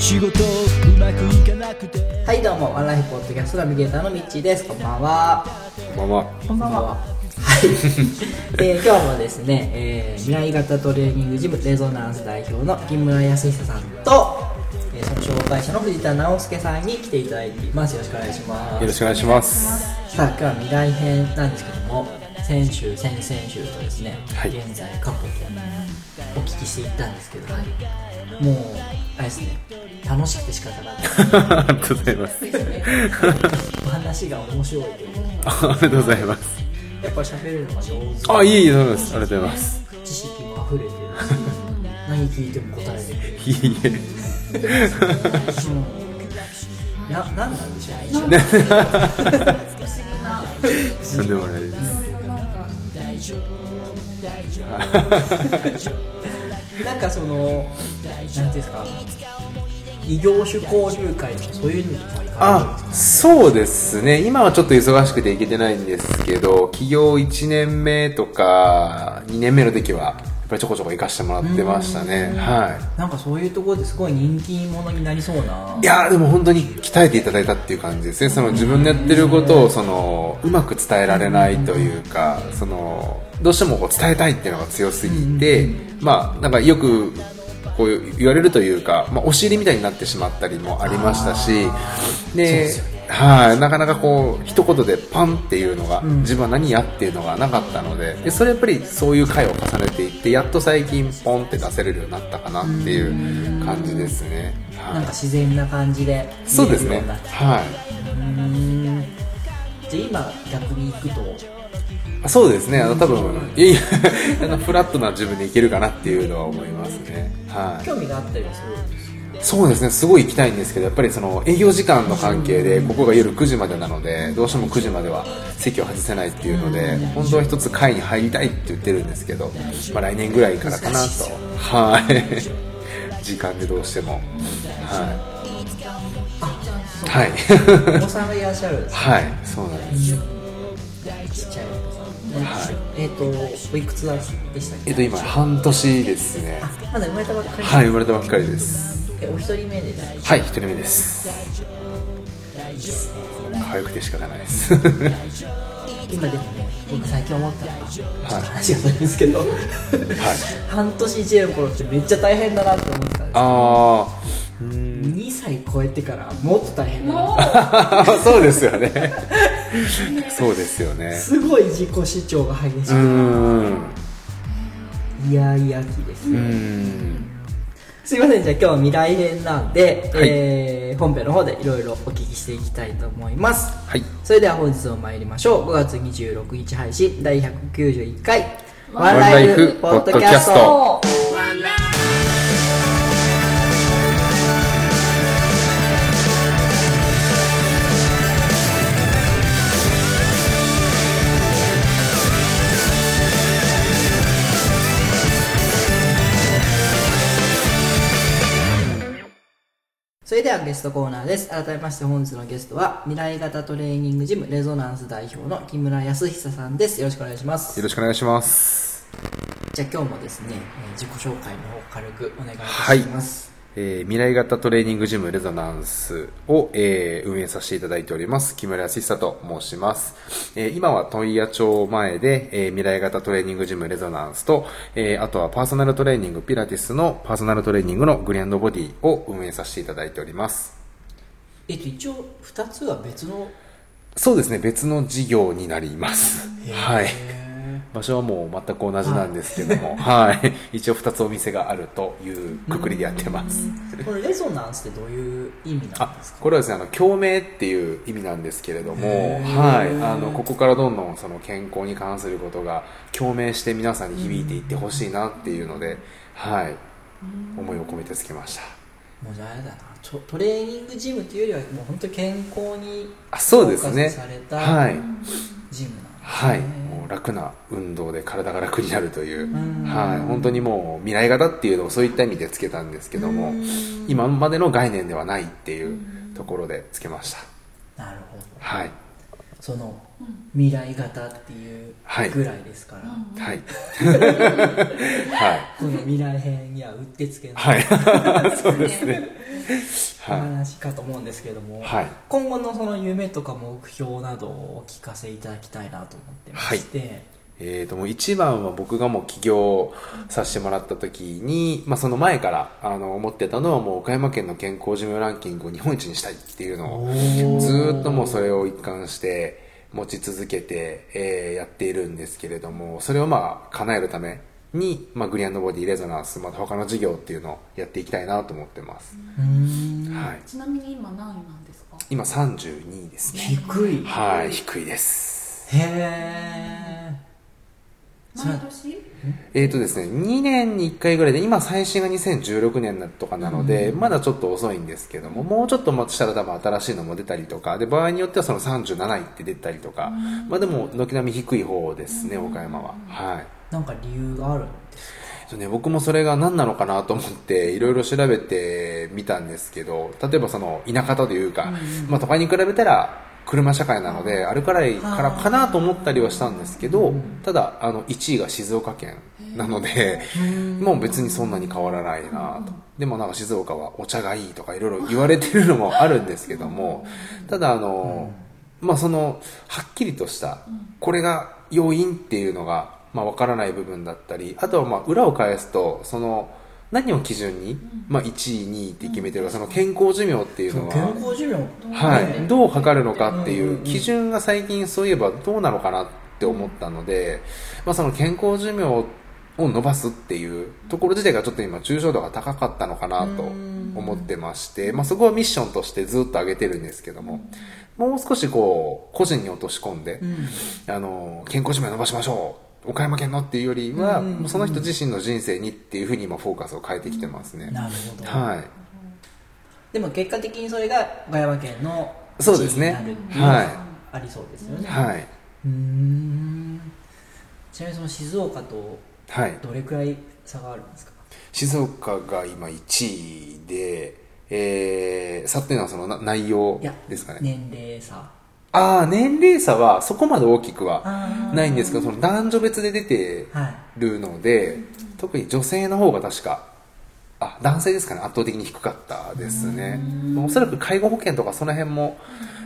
仕事うまくいかなくて。はいどうもワンライフポッドキャストナビゲーターのみっちーです。こんばんは。こんばんは。こんばんは。はい、えー今日もですね、えー未来型トレーニングジムレゾナンス代表の木村康久さんと、えーその紹介者の藤田直輔さんに来ていただいています。よろしくお願いします。よろしくお願いします。さあ今日は未来編なんですけども先週先々週とですね、はい現在過去とお聞きしていったんですけど、もうあれですね楽しくて仕方がないありがとうございます。お話が面白いというありがとうございます。やっぱ喋るのが上手あ、いえいえ、そうです。ありがとうございます。知識も溢れてるし何聞いても答えてくれるいえいえ。ななんなんでしょうねとん でもないです。なんかそのなんていうんですか？異業種交流会とかそういうのとかあ、そうですね。今はちょっと忙しくて行けてないんですけど、起業1年目とか2年目の時は、ぱりちょこちょこ行かしてもらってましたね。はい。なんかそういうところですごい人気者になりそうな。いやーでも本当に鍛えていただいたっていう感じですね。その自分でやってることをそのうまく伝えられないというかそのどうしてもこう伝えたいっていうのが強すぎてまあなんかよくこう言われるというか、まあ、押し入れみたいになってしまったりもありましたしではい、なかなかこう一言でパンっていうのが、自分は何やっていうのがなかったのででそれやっぱりそういう回を重ねていってやっと最近ポンって出せれるようになったかなっていう感じですね、はいなんか自然な感じでそうですね。はうんじゃあ今逆に行くと？い。そうですね。あの多分いやいや あのフラットな自分でいけるかなっていうのは思いますね。は興味があったりはするんです。そうですね。すごい行きたいんですけど、やっぱりその営業時間の関係でここが夜9時までなので、どうしても9時までは席を外せないっていうので、本当は一つ会に入りたいって言ってるんですけど、まあ来年ぐらいからかなと。はい。時間でどうしても。はい。はい。お子さんがいらっしゃるんですはい。そうなんです。ちっちゃいお子さん、はいえっ、とおいくつでしたっけ？えっと今半年ですね。まだ生まれたばっかりはい、生まれたばっかりです。えお一人目ですはい、一人目です。可愛くて仕方ないです。今でもね僕最近思ったはい話がないんですけど、はい。半年一年の頃ってめっちゃ大変だなって思ったんですあー、うーん。2歳超えてからもっと大変だな そうですよね。そうですよね。すごい自己主張が激しくん。イヤイヤ期ですね、ん。すいません。じゃあ今日は未来編なんで、はい。えー本編の方でいろいろお聞きしていきたいと思います。はい。それでは本日も参りましょう。5月26日配信第191回ワワンライフポッドキャストれではゲストコーナーです。改めまして本日のゲストは未来型トレーニングジムレゾナンス代表の木村康久さんです。よろしくお願いします。よろしくお願いします。じゃあ今日もですね、えー自己紹介の方軽くお願いいたはいします、えー未来型トレーニングジムレゾナンスを、えー運営させていただいております。木村康久と申します、えー今は問屋町前で、えー未来型トレーニングジムレゾナンスと、えーあとはパーソナルトレーニングピラティスのパーソナルトレーニングのグリアンドボディを運営させていただいております。えっと一応2つは別の？そうですね。別の事業になります。はい。へ場所はもう全く同じなんですけども、はい。一応2つお店があるというくくりでやってます。ーこれレゾナンスってどういう意味なんあですか？これはですねあの共鳴っていう意味なんですけれども、はい、あのここからどんどんその健康に関することが共鳴して皆さんに響いていってほしいなっていうので、はい、思いを込めてつけました。もうじゃああれだな。ちょトレーニングジムっていうよりはもう本当に健康にあそうですね。されたはい。ジムなんですねはい。もう楽な運動で体が楽になるという。うん。はい。本当にもう未来型っていうのをそういった意味でつけたんですけどもうん。今までの概念ではないっていうところでつけました。なるほど。はい。その未来型っていうはい。ぐらいですから、はい。はい。この未来編にはうってつけのはい。そうですねおはい。話かと思うんですけども、はい。今後のその夢とか目標などをお聞かせいただきたいなと思ってまして、えー、ともう一番は僕がもう起業させてもらった時に、まあ、その前からあの思ってたのはもう岡山県の健康寿命ランキングを日本一にしたいっていうのをずーっともうそれを一貫して持ち続けて、えーやっているんですけれどもそれをまあ叶えるために、まあ、グリーンボディレゾナンスまた他の事業っていうのをやっていきたいなと思ってます、はい、ちなみに今何位なんですか？今32位ですね。低い。はい低いです。へえ毎年？えーとですね、2年に1回ぐらいで、今最新が2016年とかなので、まだちょっと遅いんですけども、もうちょっと待したら多分新しいのも出たりとか、で、場合によってはその37位って出たりとか、まあでも、軒並み低い方ですね、岡山は。はい。なんか理由があるんですか？えっとね、僕もそれが何なのかなと思って、いろいろ調べてみたんですけど、例えばその、田舎とというか、まあ都会に比べたら、車社会なので、歩かないからかなと思ったりはしたんですけど、ただ、あの、1位が静岡県なので、もう別にそんなに変わらないなと。でもなんか静岡はお茶がいいとかいろいろ言われてるのもあるんですけども、ただあの、まあその、はっきりとした、これが要因っていうのが、まあわからない部分だったり、あとはまあ裏を返すと、その、何を基準に、まあ1位、2位って決めてるか、その健康寿命っていうのは、健康寿命はい、どう測るのかっていう基準が最近そういえばどうなのかなって思ったので、まあ、その健康寿命を伸ばすっていうところ自体がちょっと今抽象度が高かったのかなと思ってまして、まあ、そこはミッションとしてずっと上げてるんですけどももう少しこう個人に落とし込んで、あの健康寿命を伸ばしましょう岡山県のっていうよりは、その人自身の人生にっていうふうに今フォーカスを変えてきてますね。なるほど、はい。でも結果的にそれが岡山県のそうですね。地位になるっていうのははい。ありそうですよね、はい。うーん。ちなみにその静岡とはい。どれくらい差があるんですか？静岡が今1位で、えー、差っていうのはそのな内容ですかね。年齢差ああ、年齢差はそこまで大きくはないんですけど、その男女別で出てはい。るので、特に女性の方が確か、あ、男性ですかね、圧倒的に低かったですね。おそらく介護保険とかその辺も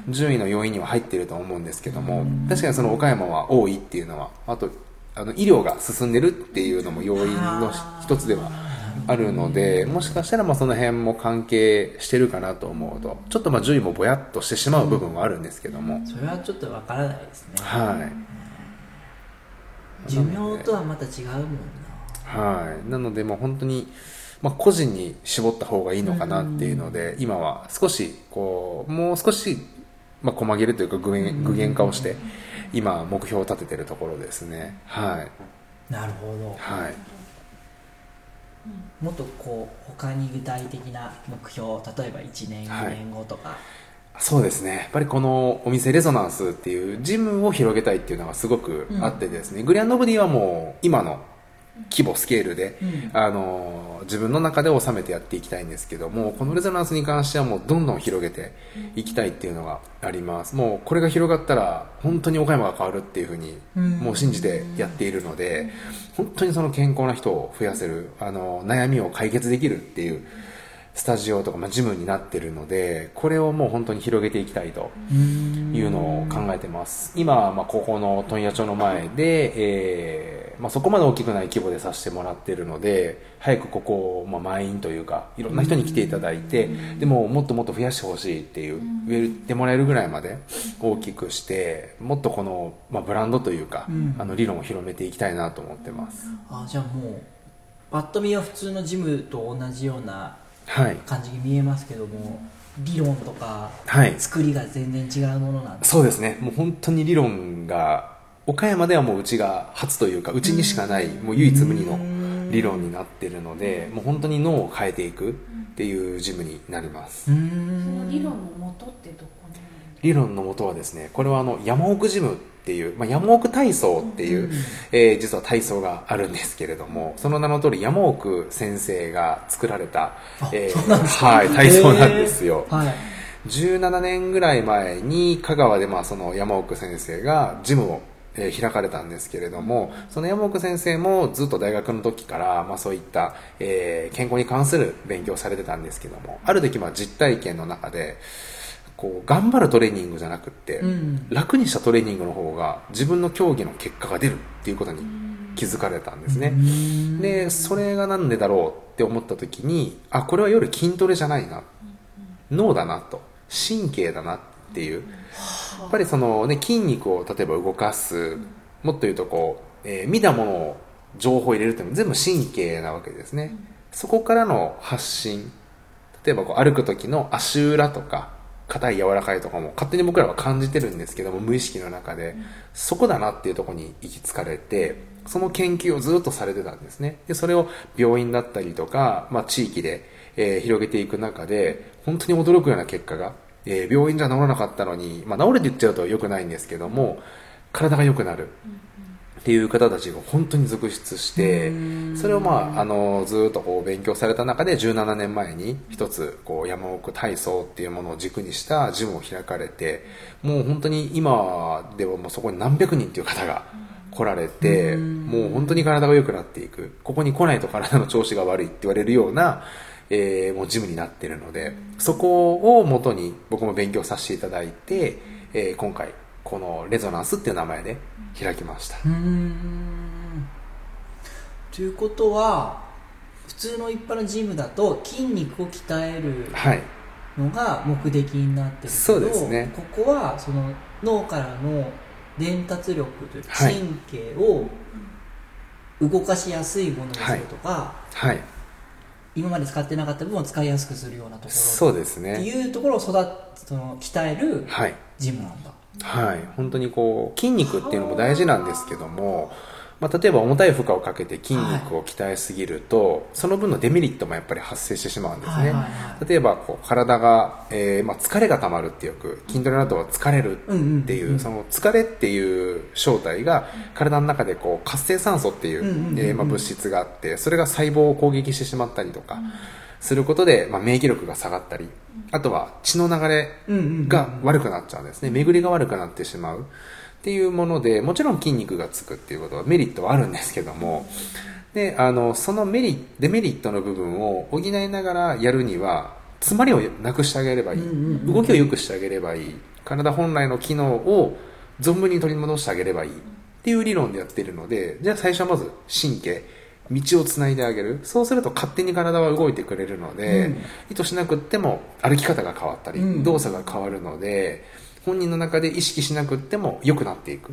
順位の要因には入っていると思うんですけども、確かにその岡山は多いっていうのは、あと、あの医療が進んでるっていうのも要因の一つではあるので、もしかしたらまあその辺も関係してるかなと思うと、ちょっとまあ順位もぼやっとしてしまう部分はあるんですけども、それはちょっとわからないですねはい。寿命とはまた違うもんなはい。なので、もう本当に、まあ、個人に絞った方がいいのかなっていうので、今は少し、こう、もう少し、まあ、細切れというか具現具現化をして、今、目標を立ててるところですね。はい。なるほどはい。もっとこう他に具体的な目標例えば1年はい。2年後とか、そうですね。やっぱりこのお店レゾナンスっていうジムを広げたいっていうのがすごくあってですね、グリアンドボディはもう今の規模、スケールで、うん。あの、自分の中で収めてやっていきたいんですけども、このレゾナンスに関してはもうどんどん広げていきたいっていうのがあります。もうこれが広がったら本当に岡山が変わるっていうふうに、うん。もう信じてやっているので、本当にその健康な人を増やせる、あの、悩みを解決できるっていう、スタジオとか、まあ、ジムになってるので、これをもう本当に広げていきたいというのを考えてます。今、まあ、ここの問屋町の前で、えーまあ、そこまで大きくない規模でさせてもらってるので、早くここを、まあ、満員というか、いろんな人に来ていただいて、でも、もっともっと増やしてほしいっていう、植えてもらえるぐらいまで大きくして、もっとこの、まあ、ブランドというか、うんあの、理論を広めていきたいなと思ってます。あじゃあもうパッと見は普通のジムと同じようなはい。感じに見えますけども理論とかはい。作りが全然違うものなんですそうですね。もう本当に理論が、岡山ではもううちが初というか、うちにしかない、もう唯一無二の理論になってるので、もう本当に脳を変えていくっていうジムになります、そん。の理論の元ってどこに理論のもとはですねこれはあの山奥ジムっていう、まあ、山奥体操っていう、うんえー実は体操があるんですけれどもその名の通り山奥先生が作られた、えーはい、体操なんですよ、はい。17年ぐらい前に香川でまあその山奥先生がジムをえー開かれたんですけれどもその山奥先生もずっと大学の時から、まあ、そういった、えー健康に関する勉強をされてたんですけどもある時まあ実体験の中でこう頑張るトレーニングじゃなくって、うん。楽にしたトレーニングの方が自分の競技の結果が出るっていうことに気づかれたんですね、でそれがなんでだろうって思った時にあこれは夜筋トレじゃないな。脳だなと。神経だなっていう。やっぱりそのね筋肉を例えば動かすもっと言うとこう、えー見たものを情報を入れるっていうのも全部神経なわけですね、そこからの発信。例えばこう歩く時の足裏とか硬い柔らかいとかも勝手に僕らは感じてるんですけども無意識の中で、そこだなっていうとこに行き着かれてその研究をずっとされてたんですね。でそれを病院だったりとか、まあ、地域で、えー広げていく中で本当に驚くような結果が、えー病院じゃ治らなかったのに、まあ、治るって言っちゃうと良くないんですけども体が良くなる。っていう方たちが本当に続出してそれをまああのずっとこう勉強された中で17年前に一つこう山奥体操っていうものを軸にしたジムを開かれてもう本当に今ではもうそこに何百人っていう方が来られてもう本当に体が良くなっていく。ここに来ないと体の調子が悪いって言われるようなえーもうジムになってるのでそこを元に僕も勉強させていただいて、えー今回このレゾナンスっていう名前で開きました、うーん。ということは普通の一般のジムだと筋肉を鍛えるはい。のが目的になってるけどそうですね。ここはその脳からの伝達力というかはい。神経を動かしやすいものにするとか、はい今まで使ってなかった部分を使いやすくするようなところそうですってねいうところを育つその鍛えるはい。ジムなんだ、はい。本当にこう筋肉っていうのも大事なんですけども、まあ、例えば重たい負荷をかけて筋肉を鍛えすぎると、その分のデメリットもやっぱり発生してしまうんですね、はいはいはい。例えばこう体が、えーまあ、疲れがたまるってよく筋トレの後は疲れるっていう,、うんうん。うんその疲れっていう正体が体の中でこう活性酸素っていううんうんうんうん。えーまあ物質があってそれが細胞を攻撃してしまったりとかすることで、まあ、免疫力が下がったりあとは血の流れが悪くなっちゃうんですね。巡りが悪くなってしまうっていうものでもちろん筋肉がつくっていうことはメリットはあるんですけどもであのそのメリデメリットの部分を補いながらやるには詰まりをなくしてあげればいい、うんうんうん動きを良くしてあげればいい。体本来の機能を存分に取り戻してあげればいいっていう理論でやっているのでじゃあ最初はまず神経道をつないであげる。そうすると勝手に体は動いてくれるので、うん。意図しなくっても歩き方が変わったり、うん。動作が変わるので本人の中で意識しなくっても良くなっていく。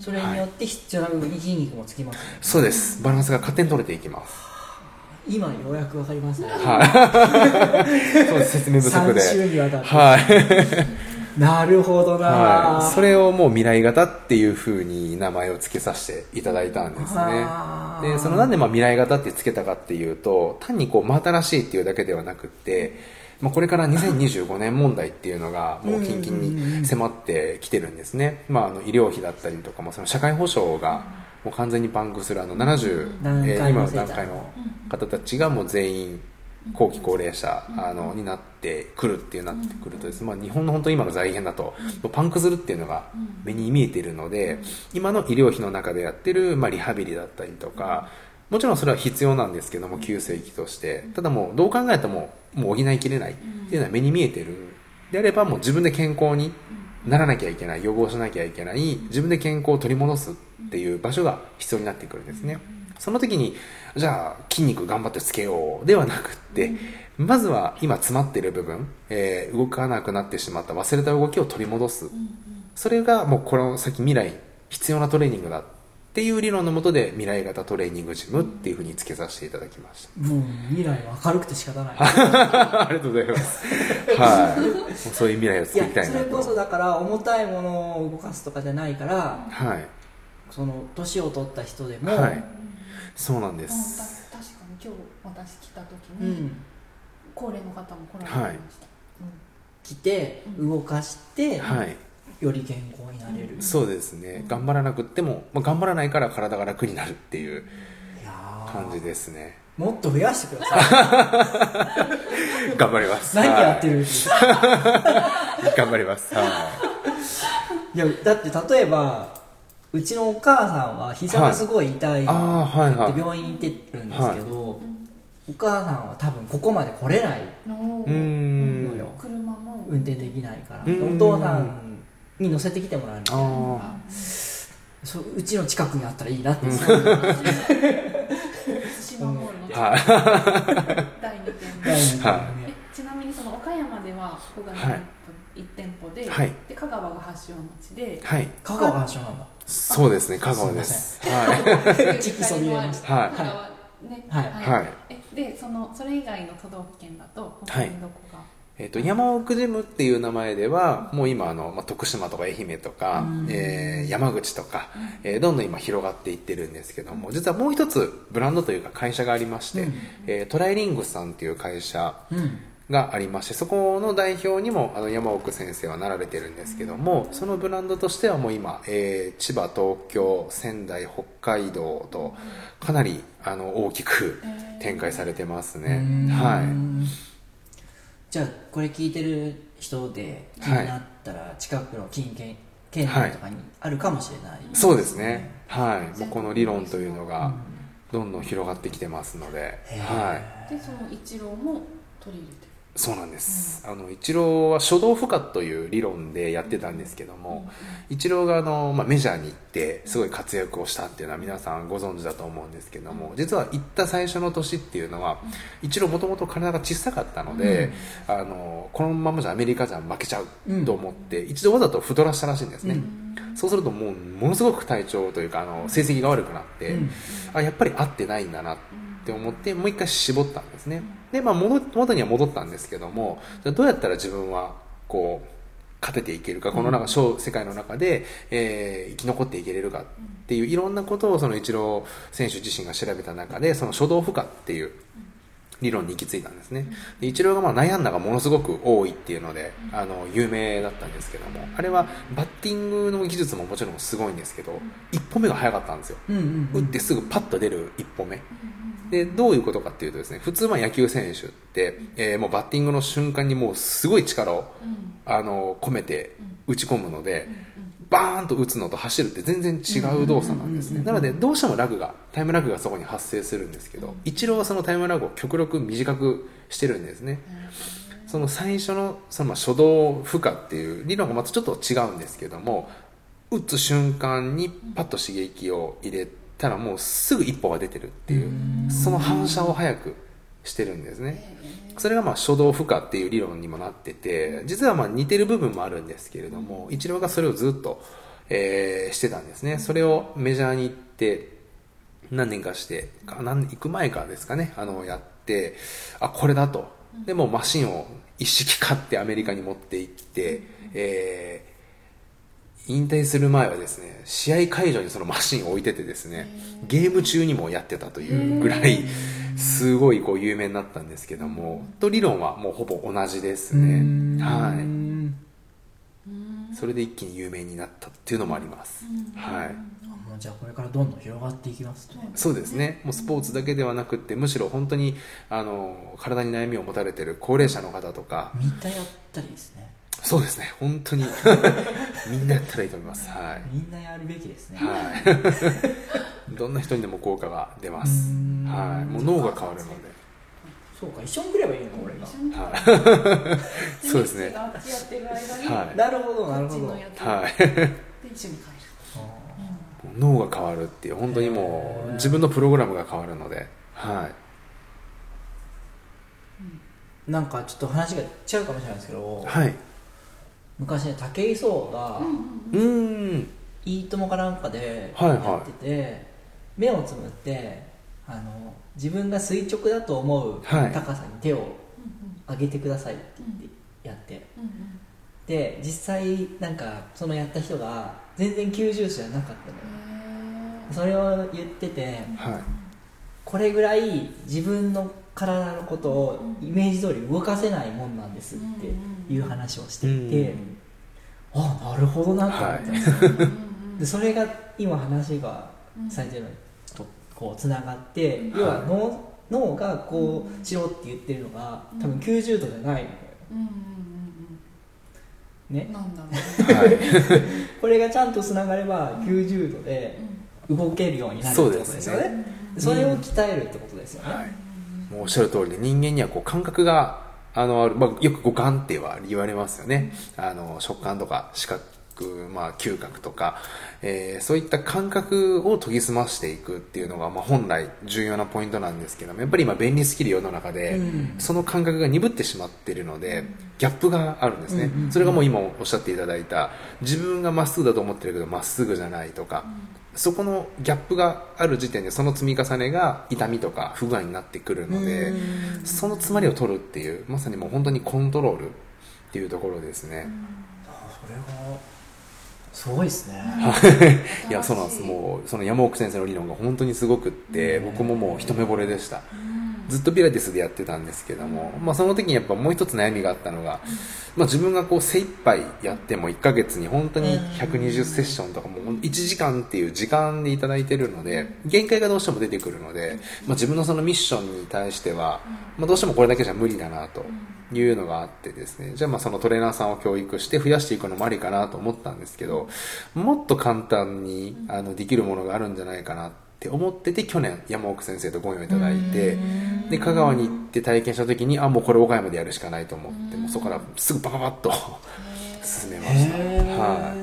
それによって必要な部分に筋肉もつきます。ねそうです。バランスが勝手に取れていきます。今ようやくわかりますね。はい。そうです。説明不足で。3週にわたって、はい。なるほどな、はい、それをもう未来型っていう風に名前を付けさせていただいたんですね。はあ。でそのなんでまあ未来型って付けたかっていうと単にこう真新しいっていうだけではなくって、まあ、これから2025年問題っていうのがもう近々に迫ってきてるんですね、まあ、あの医療費だったりとかもその社会保障がもう完全にパンクするあの70、段階のえー今の段階の方たちがもう全員後期高齢者あのになってくるっていうなってくるとです、まあ、日本の本当に今の財源だとパンクするっていうのが目に見えているので今の医療費の中でやってる、まあ、リハビリだったりとかもちろんそれは必要なんですけども急性期として。ただもうどう考えてももう補いきれない。っていうのは目に見えてる。であればもう自分で健康にならなきゃいけない。予防しなきゃいけない。自分で健康を取り戻すっていう場所が必要になってくるんですね。その時にじゃあ筋肉頑張ってつけようではなくってまずは今詰まっている部分、えー動かなくなってしまった忘れた動きを取り戻す。それがもうこの先未来必要なトレーニングだ。っていう理論のもとで未来型トレーニングジムっていうふうにつけさせていただきましたもう未来は明るくて仕方ない ありがとうございます。はい。そういう未来をい作りたやそれいなと。こそだから重たいものを動かすとかじゃないからはい。その年を取った人でも、はい。そうなんです。確今日私来た時うに、ん高齢の方も来られてました、来て動かして、はいより健康になれる、そうですね。頑張らなくっても、まあ、頑張らないから体が楽になるっていういやー。感じですね。もっと増やしてくださ頑張ります。い。何やってるるんですか？頑張ります。はい。や だって例えばうちのお母さんは膝がすごい痛いって病院に行ってるんですけど、お母さんは多分ここまで来れないのよ。車も。運転できないから。うん。お父さんに乗せてきてもらうみたいなあそううちの近くにあったらいいなって、対馬モールのあはい。第2店ちなみにその岡山ではここがはい。1店舗で,、はい。で香川が発祥の地ではい。香川が発祥なんだ。そうですね香川です。はちきそびれましたはい。はい。はい。えでそのそれ以外の都道府県だと他にどこが、いえっと山奥ジムっていう名前ではもう今あの、まあ、徳島とか愛媛とか、えー山口とか、えーどんどん今広がっていってるんですけども実はもう一つブランドというか会社がありまして、うん。えートライリングスさんっていう会社うん。がありましてそこの代表にもあの山奥先生はなられてるんですけどもそのブランドとしてはもう今、えー千葉東京仙台北海道とかなりあの大きく展開されてますね、はいいじゃあこれ聞いてる人で気になったら近くの近県県内とかにあるかもしれない、そうですね。はい。もうこの理論というのがどんどん広がってきてますので、へー。はい。でその一郎も取り入れそうなんです、あの一郎は初動不可という理論でやってたんですけども、一郎があの、まあ、メジャーに行ってすごい活躍をしたっていうのは皆さんご存知だと思うんですけども実は行った最初の年っていうのは一郎もともと体が小さかったので、あのこのままじゃアメリカじゃ負けちゃうと思って、一度わざと太らしたらしいんですね、そうするともうものすごく体調というかあの成績が悪くなって、うん。あやっぱり合ってないんだなって思ってもう一回絞ったんですね。で、まあ、元元には戻ったんですけどもじゃあどうやったら自分はこう勝てていけるかこの中小世界の中で、えー生き残っていけれるかっていういろんなことをそのイチロー選手自身が調べた中でその初動負荷っていう理論に行き着いたんですね。でイチローがまあ悩んだがものすごく多いっていうのであの有名だったんですけどもあれはバッティングの技術ももちろんすごいんですけど一歩目が早かったんですよ。打ってすぐパッと出る一歩目でどういうことかっていうとですね普通まあ野球選手って、えーもうバッティングの瞬間にもうすごい力を、あの込めて打ち込むので、バーンと打つのと走るって全然違う動作なんですね。なのでどうしてもラグがタイムラグがそこに発生するんですけどイチローはそのタイムラグを極力短くしてるんですね。その最初のそのまあ初動負荷っていう理論がまたちょっと違うんですけども打つ瞬間にパッと刺激を入れたらもうすぐ一歩が出てるっていうその反射を早くしてるんですね。それがまあ初動負荷っていう理論にもなってて実はまあ似てる部分もあるんですけれどもイチローがそれをずっと、えーしてたんですね。それをメジャーに行って何年かしてか何行く前からですかねあのやってあこれだと。でもうマシンを一式買ってアメリカに持って行って、えー引退する前はですね試合会場にそのマシンを置いててですねゲーム中にもやってたというぐらいすごいこう有名になったんですけどもと理論はもうほぼ同じですね。はうん。いそれで一気に有名になったっていうのもあります。はい。もうじゃあこれからどんどん広がっていきますね。そうですね。もうスポーツだけではなくってむしろ本当にあの体に悩みを持たれてる高齢者の方とか。みん。なやったらいいですねそうですね。本当に。みんなやったらいいと思います。はい。みんなやるべきですね。はい。どんな人にでも効果が出ます。うん。はい。もう脳が変わるので。そうか一緒に来ればいいの俺が。はい。そうですね。はい。なるほどなるほど。はい。で一緒に帰る脳が変わるっていう本当にもう自分のプログラムが変わるので。はい。なんかちょっと話が違うかもしれないですけど、はい昔ね武井壮がうーん「いいとも」かなんかではいはい。やってて、目をつむってあの自分が垂直だと思うはい。高さに手を上げてくださいって言ってやって、で実際なんかそのやった人が全然90じゃなかったのよ。それを言っててはい。これぐらい自分の体のことをイメージ通り動かせないもんなんですっていう話をしていて、あなるほどなと思ったんですよ、でそれが今話がされてるのとこうつながって、要は脳脳がこうしろって言ってるのが多分90度じゃないのよ。うんうんうんねうん。なんだろうはい。これがちゃんとつながれば90度で動けるようになるってことですよね。それを鍛えるってことですよね、はいもうおっしゃる通りで人間にはこう感覚があのある、まあ、よく五感っては言われますよね、あの食感とか視覚、まあ、嗅覚とか、えーそういった感覚を研ぎ澄ましていくっていうのが、まあ、本来重要なポイントなんですけどもやっぱり今便利すぎる世の中で、うん。その感覚が鈍ってしまっているのでギャップがあるんですね、うんうんうん。それがもう今おっしゃっていただいた自分がまっすぐだと思ってるけどまっすぐじゃないとか、そこのギャップがある時点でその積み重ねが痛みとか不具合になってくるのでうん。その詰まりを取るっていうまさにもう本当にコントロールっていうところですね、それがすごいですね、い。やそうなんです。もうその山奥先生の理論が本当にすごくって僕ももう一目惚れでしたずっとピラティスでやってたんですけども、まあ、その時にやっぱもう一つ悩みがあったのが、まあ、自分がこう精一杯やっても1ヶ月に本当に120セッションとかもう1時間っていう時間でいただいてるので限界がどうしても出てくるので、まあ、自分のそのミッションに対しては、まあ、どうしてもこれだけじゃ無理だなというのがあってですね。じゃあまあそのトレーナーさんを教育して増やしていくのもありかなと思ったんですけどもっと簡単にあのできるものがあるんじゃないかなって思ってて去年山奥先生とご縁をいただいてで香川に行って体験した時にあもうこれ岡山でやるしかないと思ってもうそこからすぐバババッと進めました、は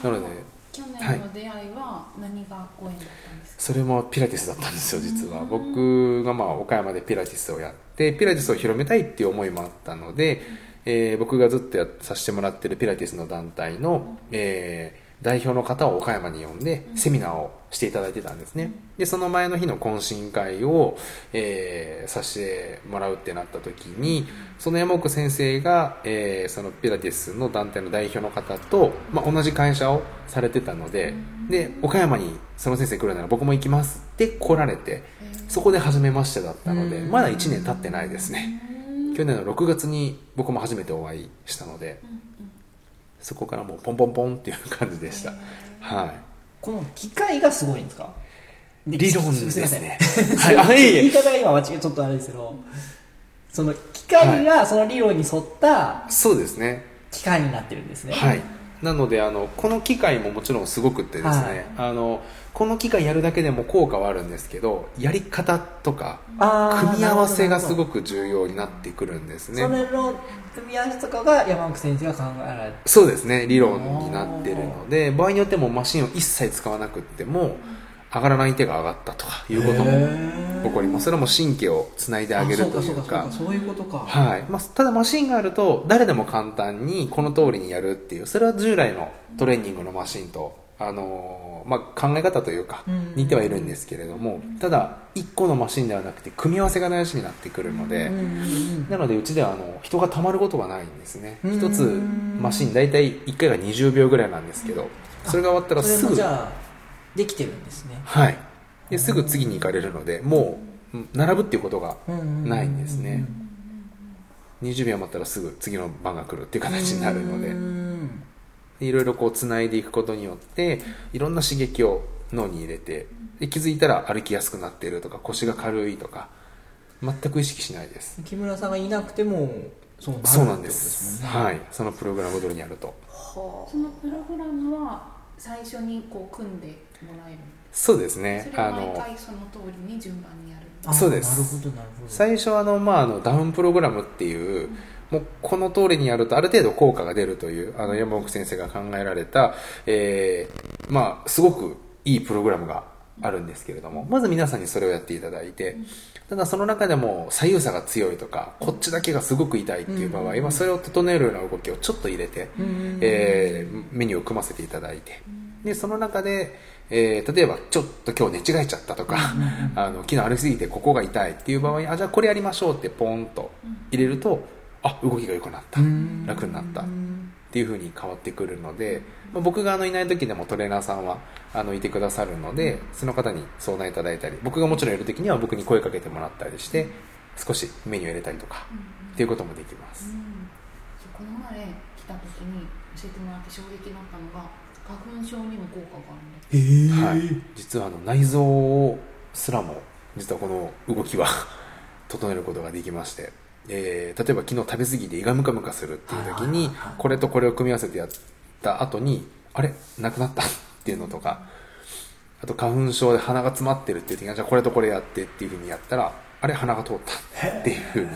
い、なので去年の出会いは何がご縁だったんですか、それもピラティスだったんですよ実は。僕がまあ岡山でピラティスをやってピラティスを広めたいっていう思いもあったので、えー僕がずっとやさせてもらってるピラティスの団体の、えー代表の方を岡山に呼んでセミナーをしていただいてたんですね。でその前の日の懇親会を、えーさせてもらうってなった時にその山奥先生が、えーそのピラティスの団体の代表の方と、まあ、同じ会社をされてたのでで岡山にその先生来るなら僕も行きますって来られてそこで初めましてだったのでまだ1年経ってないですね。去年の6月に僕も初めてお会いしたのでそこからもうポンポンポンっていう感じでした。はい。この機械がすごいんですか？理論ですすいません。ね はいあい言い方が今間違えちょっとあれですけどその機械がその理論に沿ったそうですね。機械になってるんですね。はいなのであのこの機械ももちろんすごくってですね、はい。あのこの機械やるだけでも効果はあるんですけどやり方とか組み合わせがすごくく重要になってくるんですね。それの組み合わせとかが山奥先生が考えられてそうですね理論になってるので場合によってもマシンを一切使わなくっても上がらない手が上がったとかいうことも起こります。それはもう神経をつないであげるというあか。そうそうそうそういうことか。はい。まあ、ただマシンがあると誰でも簡単にこの通りにやるっていうそれは従来のトレーニングのマシンと、あのーまあ、考え方というかうん似てはいるんですけれどもただ1個のマシンではなくて組み合わせが大事になってくるので、なのでうちではあの人がたまることがないんですね。うん一つマシン大体1回が20秒ぐらいなんですけどそれが終わったらすぐもじゃあできてるんですね。はい。ですぐ次に行かれるのでもううん並ぶっていうことがないんですね。20秒待ったらすぐ次の番が来るっていう形になるので。いろいろこうつないでいくことによっていろんな刺激を脳に入れてで気づいたら歩きやすくなっているとか腰が軽いとか全く意識しないです。木村さんがいなくてもそうなるそうなんですはい。そのプログラム通りにやると。はそのプログラムは最初にこう組んでもらえるそうですね。それは毎あの回その通りに順番にやるあそうです。なるほどなるほど。最初はあの、まあ、あのダウンプログラムっていう、もうこの通りにやるとある程度効果が出るというあの山奥先生が考えられた、えーまあ、すごくいいプログラムがあるんですけれどもまず皆さんにそれをやっていただいてただその中でも左右差が強いとかこっちだけがすごく痛いっていう場合はそれを整えるような動きをちょっと入れて、えーメニューを組ませていただいて。でその中で、えー例えばちょっと今日寝違えちゃったとか、あの昨日歩きすぎてここが痛いっていう場合あじゃあこれやりましょうってポンと入れるとあ動きが良くなった。楽になった。っっていう風に変わってくるので、まあ、僕があのいない時でもトレーナーさんはあのいてくださるのでその方に相談いただいたり僕がもちろんいる時には僕に声かけてもらったりして少しメニュー入れたりとかっていうこともできます、この前来た時に教えてもらって衝撃だったのが花粉症にも効果があるんだ。はい、実はあの内臓すらも実はこの動きは整えることができまして、えー例えば昨日食べ過ぎて胃がムカムカするっていう時にこれとこれを組み合わせてやった後にあれ？なくなった？っていうのとかあと花粉症で鼻が詰まってるっていう時にじゃあこれとこれやってっていうふうにやったらあれ？鼻が通ったっていうふうに。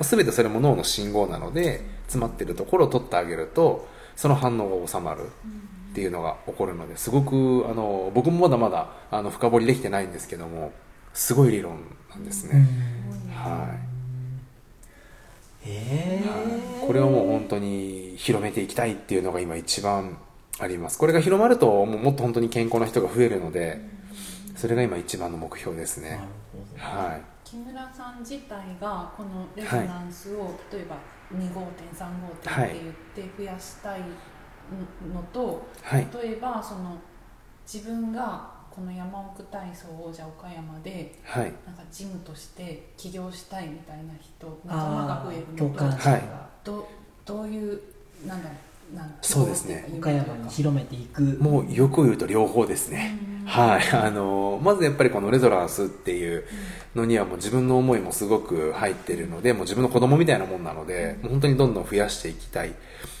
全てそれも脳の信号なので詰まってるところを取ってあげるとその反応が収まるっていうのが起こるのですごくあの僕もまだまだあの深掘りできてないんですけどもすごい理論なんですね、はい。え。これをもう本当に広めていきたいっていうのが今一番あります。これが広まるともうもっと本当に健康な人が増えるのでそれが今一番の目標ですね。はい。木村さん自体がこのレゾナンスを、例えば2号店3号店って言って増やしたいのと、はい。例えばその自分がこの山奥体操をじゃあ岡山ではい。なんかジムとして起業したいみたいな人仲間があ増えるのと感者がどどういうなんだろうそうですね。岡山に広めていく。もうよく言うと両方ですね、はい。あのまずやっぱりこのレゾランスっていうのにはもう自分の思いもすごく入ってるのでもう自分の子供みたいなもんなので、本当にどんどん増やしていきたい。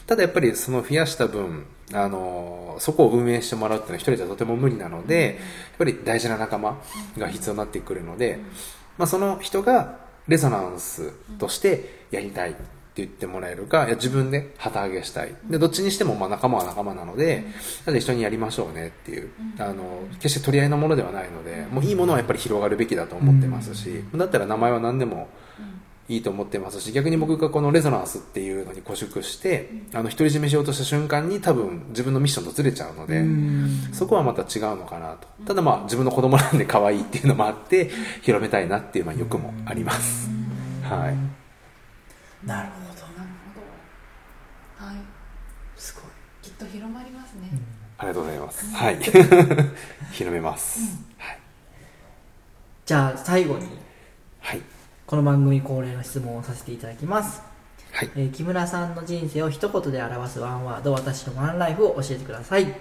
ただやっぱりその増やした分あのそこを運営してもらうっていうのは一人じゃとても無理なので、やっぱり大事な仲間が必要になってくるので、まあ、その人がレゾナンスとしてやりたいって言ってもらえるかいや自分で旗揚げしたい。でどっちにしてもまあ仲間は仲間なので、なので一緒にやりましょうねっていう。あの決して取り合いのものではないのでもういいものはやっぱり広がるべきだと思ってますし、だったら名前は何でもいいと思ってますし逆に僕がこのレゾナンスっていうのに固縮してあの独り占めしようとした瞬間に多分自分のミッションとずれちゃうのでそこはまた違うのかなと。ただまあ自分の子供なんで可愛いっていうのもあって広めたいなっていうまあ欲もあります。はい。なるほどなるほどはいすごいきっと広まりますね、ありがとうございます。はい。広めます。はい。じゃあ最後にはい。この番組恒例の質問をさせていただきます、はい。えー木村さんの人生を一言で表すワンワード私のワンライフを教えてください。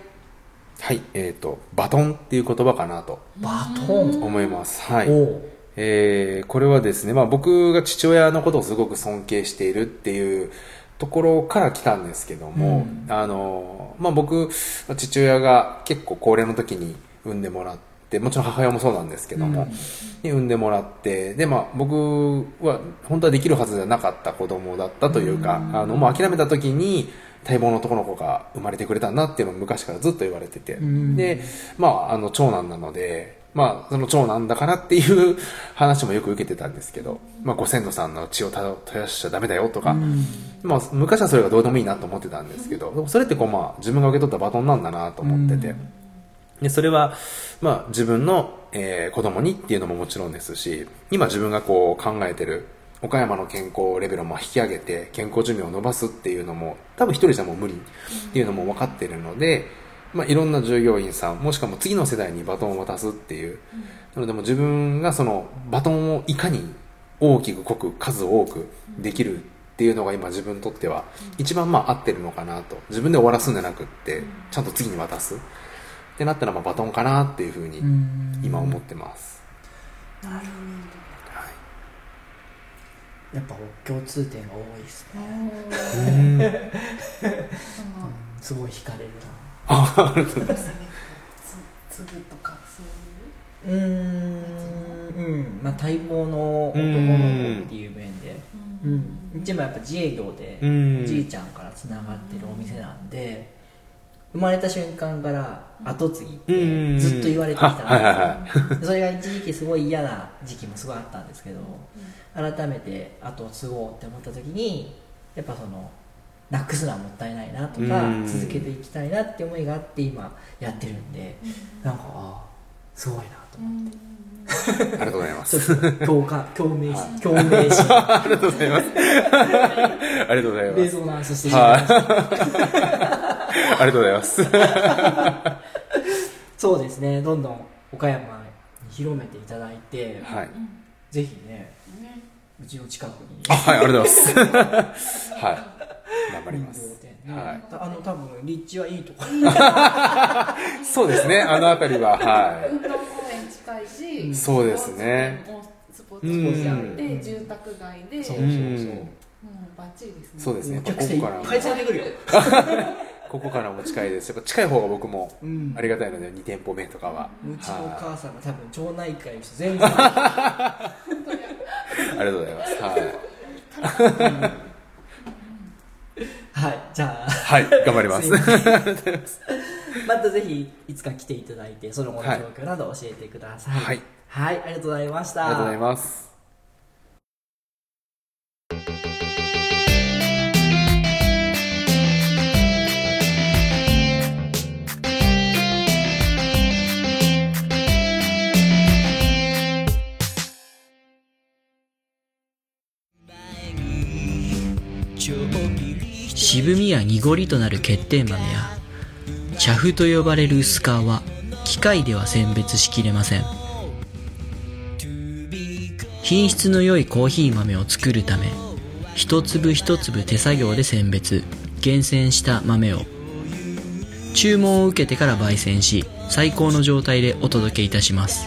はい。えっ、とバトンっていう言葉かなとバトン、思います。はい。えーこれはですね、まあ、僕が父親のことをすごく尊敬しているっていうところから来たんですけども、あのまあ、僕まあ父親が結構高齢の時に産んでもらってもちろん母親もそうなんですけども、に産んでもらってで、まあ、僕は本当はできるはずじゃなかった子供だったというか、あのもう諦めた時に待望の男の子が生まれてくれたんだっていうのを昔からずっと言われてて、で、まあ、あの長男なので、まあ、その長男だからっていう話もよく受けてたんですけど、まあ、ご先祖さんの血をた絶やしちゃダメだよとか、まあ、昔はそれがどうでもいいなと思ってたんですけど、でもそれってこう、まあ、自分が受け取ったバトンなんだなと思ってて、でそれは、まあ、自分の、えー子供にっていうのももちろんですし今自分がこう考えてる岡山の健康レベルをまあ引き上げて健康寿命を伸ばすっていうのも多分一人じゃもう無理っていうのも分かってるので、まあ、いろんな従業員さんもしくはもう次の世代にバトンを渡すっていう、なのでもう自分がそのバトンをいかに大きく濃く数多くできるっていうのが今自分にとっては一番まあ合ってるのかなと。自分で終わらすんじゃなくってちゃんと次に渡すってなったらまあバトンかなっていうふうに今思ってます、やっぱ共通点が多いですね、すごい惹かれるそうです。ねつ粒とかそういう？なうーんうん。まあ待望の男の子っていう面で。うん。うちもやっぱ自営業でじいちゃんからつながってるお店なんで生まれた瞬間から後継ぎってずっと言われてきたんですよ、はいはいはいそれが一時期すごい嫌な時期もすごいあったんですけど、改めて後を継ごうって思った時にやっぱそのなくすのはもったいないなとか、うん続けていきたいなって思いがあって今やってるんで、なんかあすごいなと思ってありがとうございます。共感共鳴し共鳴し ありがとうございます。ありがとうございます。レゾナンスしてしまいましたありがとうございます。そうですねどんどん岡山に広めていただいて、はい。ぜひねねうちの近くにあ、はい、ありがとうございます。はい。頑張ります。はいあの多分立地はいいとこそうですね、あのあたりは、は運動公園近いし、そうですねスポーツスポーツあって、住宅街で、そうもそうそう、うんバッチリですね。い。そうですね、ここからもぱい連れてくるよ、ここからも近いです。やっぱ近い方が僕もうんありがたいので、2店舗目とかは。うちのは母さんが多分町内会の人全然い ありがとうございます。はい。はいじゃあ。はい、頑張ります。またぜひいつか来ていただいてその後の状況など教えてください。はい、はい、ありがとうございました。ありがとうございます。渋みや濁りとなる欠点豆や茶粉と呼ばれる薄皮は機械では選別しきれません。品質の良いコーヒー豆を作るため一粒一粒手作業で選別厳選した豆を。注文を受けてから焙煎し最高の状態でお届けいたします。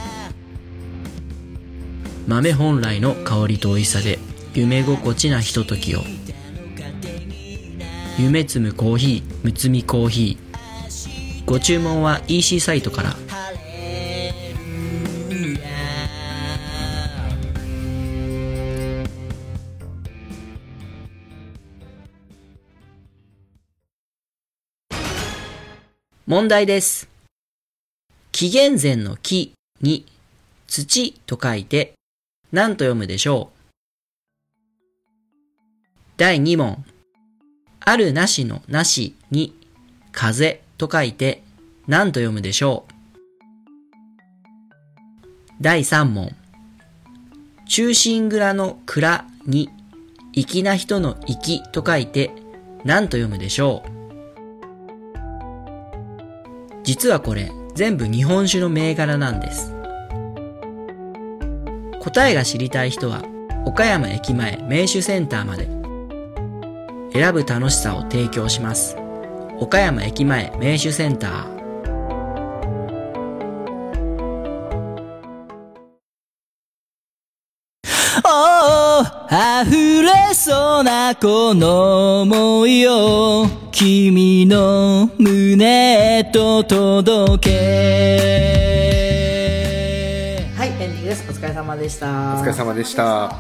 豆本来の香りと美味しさで夢心地なひとときを。夢摘むコーヒーむつみコーヒー。ご注文は EC サイトから。問題です。紀元前の木に土と書いて何と読むでしょう。第2問。あるなしのなしに風と書いて何と読むでしょう。第3問。中心蔵の蔵に粋な人の粋と書いて何と読むでしょう。実はこれ全部日本酒の銘柄なんです。答えが知りたい人は岡山駅前名酒センターまで。選ぶ楽しさを提供します。岡山駅前名酒センター。おお溢れそうなこの想いを君の胸へと届け。はいエンディングです。お疲れ様でした。お疲れ様でした。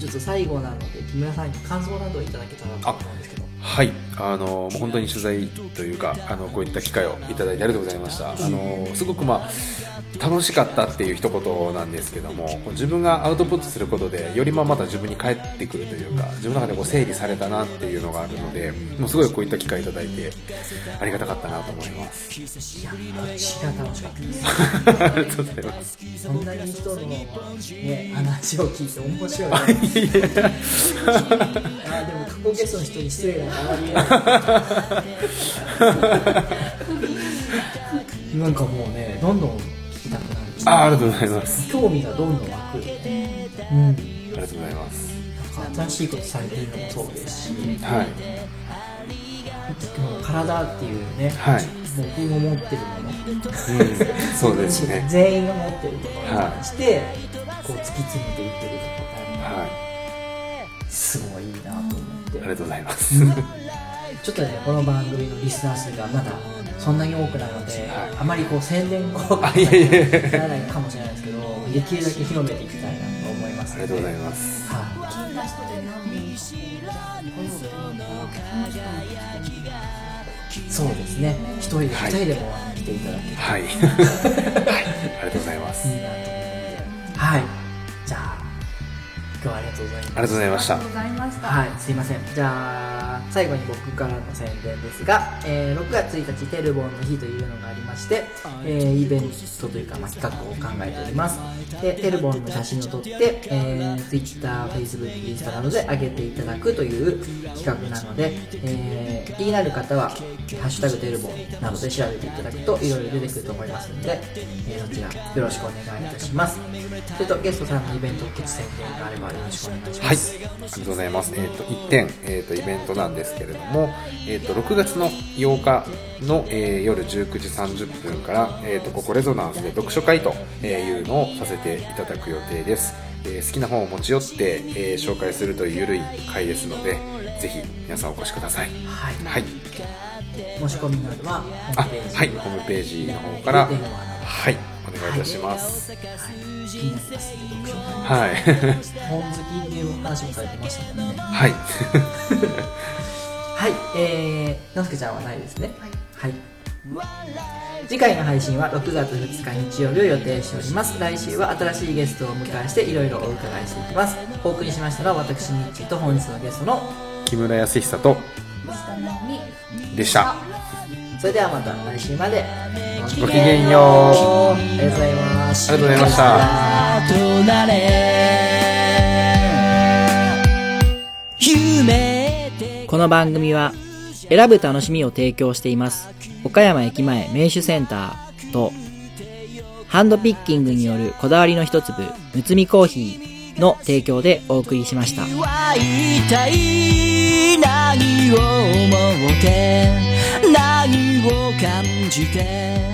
ちょっと最後なので皆さんに感想などいただけたらと思うんですけど。はい、あのもう本当に取材というかあのこういった機会をいただいてありがとうございました。あのすごくまあ楽しかったっていう一言なんですけども自分がアウトプットすることでよりまあまた自分に返ってくるというか自分の中でこう整理されたなっていうのがあるのでもうすごいこういった機会いただいてありがたかったなと思います。いや私が楽しかったですありがとうございますそんなに人の、ね、話を聞いて面白い。なあでも過去ゲストの人に失礼なのあまりなんかもうねどんどん聞きたくなるあありがとうございます。興味がどんどん湧く。うん。ありがとうございます。なんか新しいことされてるのもそうですし。はい。もう体っていうね、はい。僕の持ってるもの。うんそうですね。全員が持ってるものに対して、こう突き詰めていってるところがはすごいいいなと思って。いありがとうございますちょっとねこの番組のリスナー数がまだそんなに多くないので、はい。あまりこう宣伝効果にならないかもしれないですけどできるだけ広めていきたいなと思いますありがとうございます。は聞い。た人で何人そうですね。一人で二はい人でも来ていただけるはい、はい、ありがとうございます。といいなと思うのではい。じゃあ今日はありがとうとうございますありがとうございましたありがとうございました。はい、すいません。じゃあ、最後に僕からの宣伝ですが、えー6月1日、テルボンの日というのがありまして、えーイベントというか、まあ、企画を考えております。で、テルボンの写真を撮って、えー、Twitter、Facebook、インスタなどで上げていただくという企画なので、えー気になる方は、ハッシュタグテルボンなどで調べていただくと、いろいろ出てくると思いますので、えーそちらよろしくお願いいたします。それと、ゲストさんのイベント告知宣伝があればよろしくお願いしはい。ありがとうございます。えっ、と、1点、えっ、と、イベントなんですけれども、えっ、と、6月の8日の、えー夜19時30分から、えっ、と、ここレゾナンスで読書会というのをさせていただく予定です。えー好きな本を持ち寄って、えー紹介するというゆるい会ですので、ぜひ皆さんお越しください。はい。はい。申し込みなどはホあ、はい、ホームページの方から、はい、お願いいたします。はい気になりますね読書はい。本好きっていう話もされてましたもんねはい。はいえー、のすけちゃんはないですねはい、次回の配信は6月2日日曜日を予定しております来週は新しいゲストをお迎えしていろいろお伺いしていきますお送りしましたのは私ニッチーと本日のゲストの木村康久と、でした。それではまた来週までごきげんよう。ありがとうございますありがとうございました。この番組は選ぶ楽しみを提供しています岡山駅前名手センターとハンドピッキングによるこだわりの一粒むつみコーヒーの提供でお送りしました何を思って何を感じて